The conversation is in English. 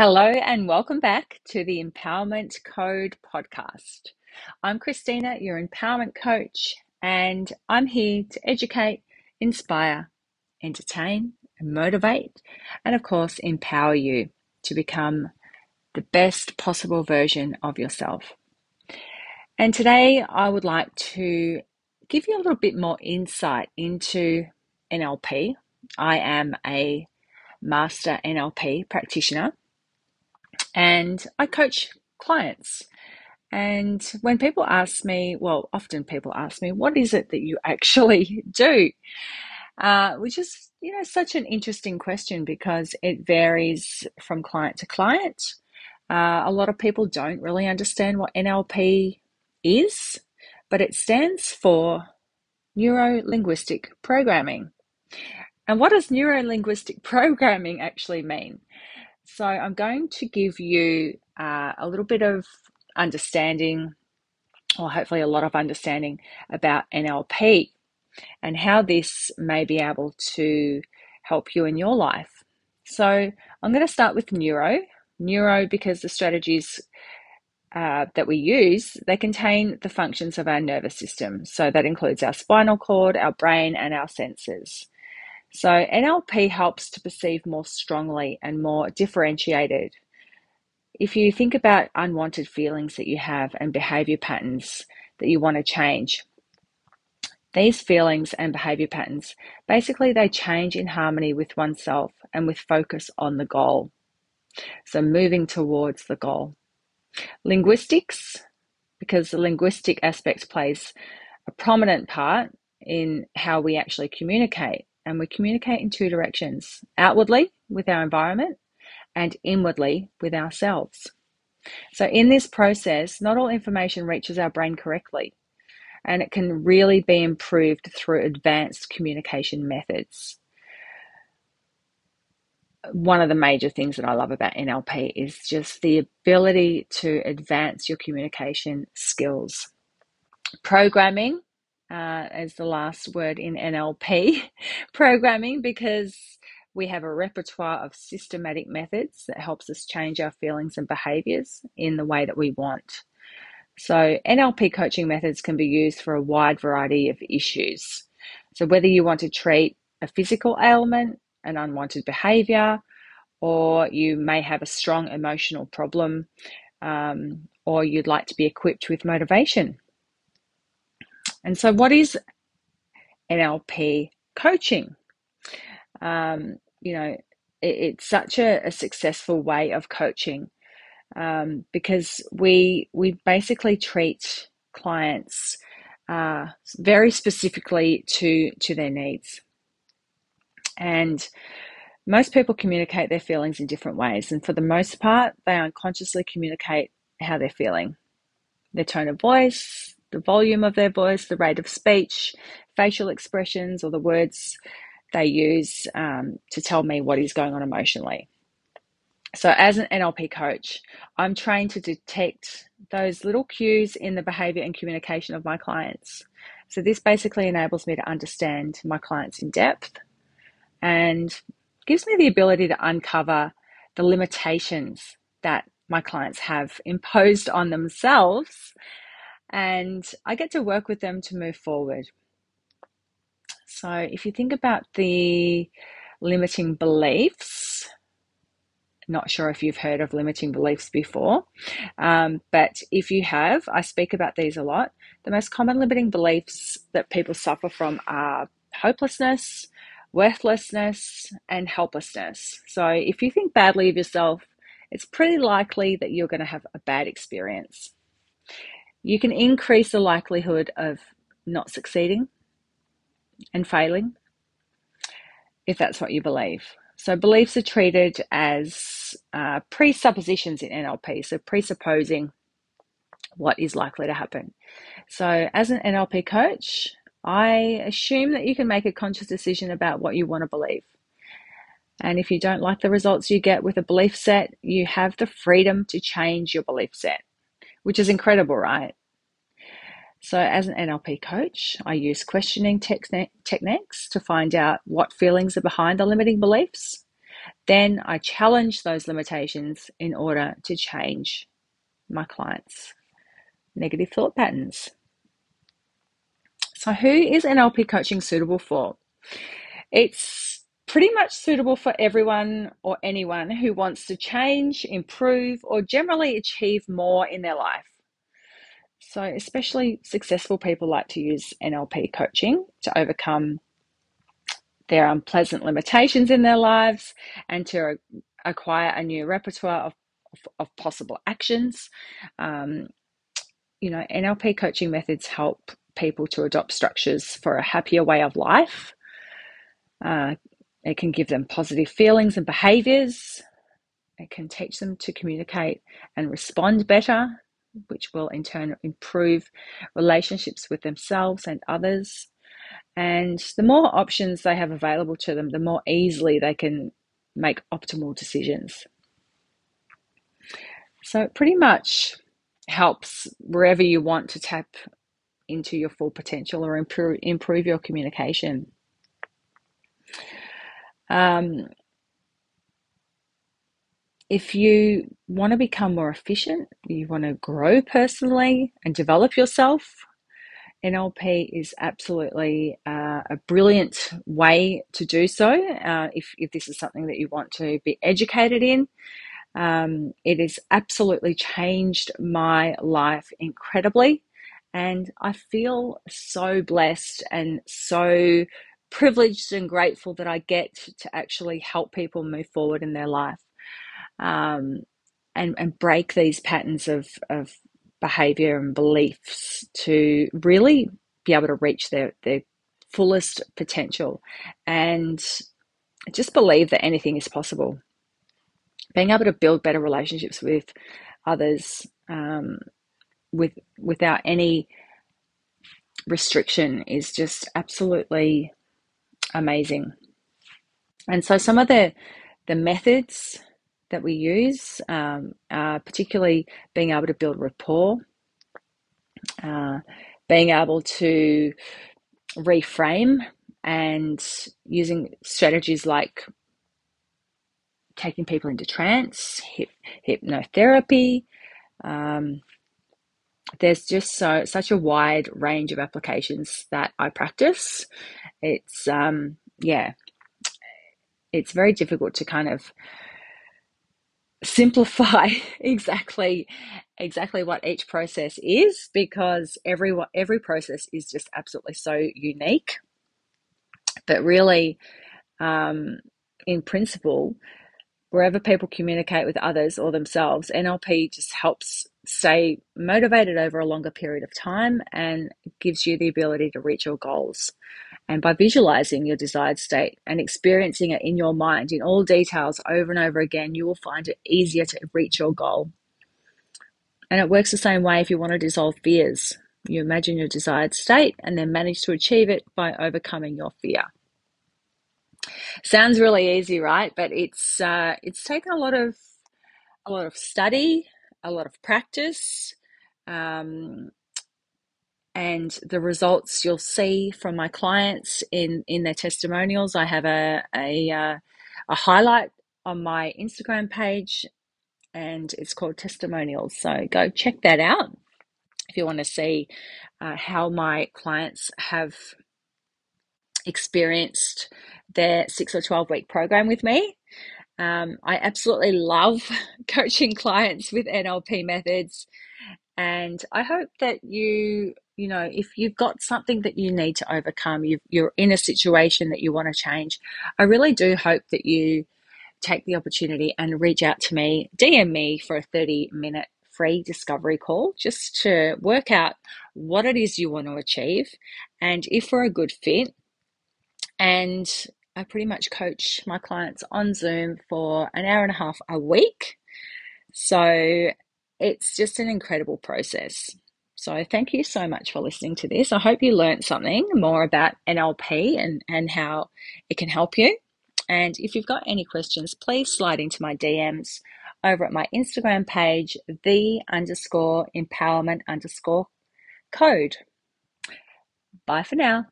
Hello, and welcome back to the Empowerment Code podcast. I'm Christina, your empowerment coach, and I'm here to educate, inspire, entertain, and motivate, and of course, empower you to become the best possible version of yourself. And today, I would like to give you a little bit more insight into NLP. I am a master NLP practitioner and I coach clients. And when people ask me, well, often people ask me, what is it that you actually do? Uh, which is, you know, such an interesting question because it varies from client to client. Uh, a lot of people don't really understand what NLP is, but it stands for Neuro Linguistic Programming. And what does neuro linguistic programming actually mean? So I'm going to give you uh, a little bit of understanding, or hopefully a lot of understanding about NLP and how this may be able to help you in your life. So I'm going to start with neuro. Neuro because the strategies uh, that we use, they contain the functions of our nervous system. So that includes our spinal cord, our brain, and our senses. So NLP helps to perceive more strongly and more differentiated. If you think about unwanted feelings that you have and behavior patterns that you want to change, these feelings and behavior patterns basically they change in harmony with oneself and with focus on the goal. So moving towards the goal. Linguistics, because the linguistic aspect plays a prominent part in how we actually communicate and we communicate in two directions outwardly with our environment and inwardly with ourselves. So, in this process, not all information reaches our brain correctly, and it can really be improved through advanced communication methods. One of the major things that I love about NLP is just the ability to advance your communication skills. Programming uh, as the last word in NLP programming because we have a repertoire of systematic methods that helps us change our feelings and behaviors in the way that we want. So, NLP coaching methods can be used for a wide variety of issues. So, whether you want to treat a physical ailment, an unwanted behavior, or you may have a strong emotional problem, um, or you'd like to be equipped with motivation and so, what is NLP coaching? Um, you know, it, it's such a, a, successful way of coaching um, because we we basically treat clients uh, very specifically to to their needs, and most people communicate their feelings in different ways, and for the most part, they unconsciously communicate how they're feeling, their tone of voice, the volume of their voice, the rate of speech, facial expressions, or the words they use um, to tell me what is going on emotionally. So, as an NLP coach, I'm trained to detect those little cues in the behavior and communication of my clients. So, this basically enables me to understand my clients in depth and gives me the ability to uncover the limitations that my clients have imposed on themselves and I get to work with them to move forward. So, if you think about the limiting beliefs, not sure if you've heard of limiting beliefs before, um, but if you have, I speak about these a lot. The most common limiting beliefs that people suffer from are hopelessness, worthlessness, and helplessness. So, if you think badly of yourself, it's pretty likely that you're going to have a bad experience you can increase the likelihood of not succeeding and failing if that's what you believe. So, beliefs are treated as uh, presuppositions in NLP, so presupposing what is likely to happen. So, as an NLP coach, I assume that you can make a conscious decision about what you want to believe. And if you don't like the results you get with a belief set, you have the freedom to change your belief set which is incredible, right? So, as an NLP coach, I use questioning techniques to find out what feelings are behind the limiting beliefs. Then I challenge those limitations in order to change my clients' negative thought patterns. So, who is NLP coaching suitable for? It's pretty much suitable for everyone or anyone who wants to change, improve, or generally achieve more in their life. So, especially successful people like to use NLP coaching to overcome their unpleasant limitations in their lives and to acquire a new repertoire of, of, of possible actions. Um, you know, NLP coaching methods help people to adopt structures for a happier way of life. Uh, it can give them positive feelings and behaviors. It can teach them to communicate and respond better, which will in turn improve relationships with themselves and others. And the more options they have available to them, the more easily they can make optimal decisions. So, it pretty much helps wherever you want to tap into your full potential or improve, improve your communication. Um, if you want to become more efficient, you want to grow personally and develop yourself, NLP is absolutely uh, a brilliant way to do so. Uh, if, if this is something that you want to be educated in, um, it has absolutely changed my life incredibly. And I feel so blessed and so privileged and grateful that I get to actually help people move forward in their life um, and, and break these patterns of, of behavior and beliefs to really be able to reach their, their fullest potential and just believe that anything is possible. Being able to build better relationships with others um, with without any restriction is just absolutely amazing. And so some of the the methods that we use, um, uh, particularly being able to build rapport, uh, being able to reframe, and using strategies like taking people into trance, hip, hypnotherapy. Um, there's just so such a wide range of applications that I practice. It's um, yeah, it's very difficult to kind of simplify exactly exactly what each process is because every every process is just absolutely so unique. But really um, in principle wherever people communicate with others or themselves nlp just helps stay motivated over a longer period of time and gives you the ability to reach your goals and by visualizing your desired state and experiencing it in your mind in all details over and over again, you will find it easier to reach your goal. And it works the same way if you want to dissolve fears. You imagine your desired state and then manage to achieve it by overcoming your fear. Sounds really easy, right? But it's uh, it's taken a lot of a lot of study, a lot of practice, um, and the results you'll see from my clients in in their testimonials. I have a a, uh, a highlight on my Instagram page, and it's called testimonials. So go check that out if you want to see uh, how my clients have experienced their six or 12 week program with me. Um, I absolutely love coaching clients with NLP methods. And I hope that you you know, if you've got something that you need to overcome, you are in a situation that you want to change, I really do hope that you take the opportunity and reach out to me, DM me for a 30 minute free discovery call just to work out what it is you want to achieve and if we're a good fit. And I pretty much coach my clients on Zoom for an hour and a half a week. So it's just an incredible process. So thank you so much for listening to this. I hope you learned something more about NLP and, and how it can help you. And if you've got any questions, please slide into my DMs over at my Instagram page, the underscore empowerment underscore code. Bye for now.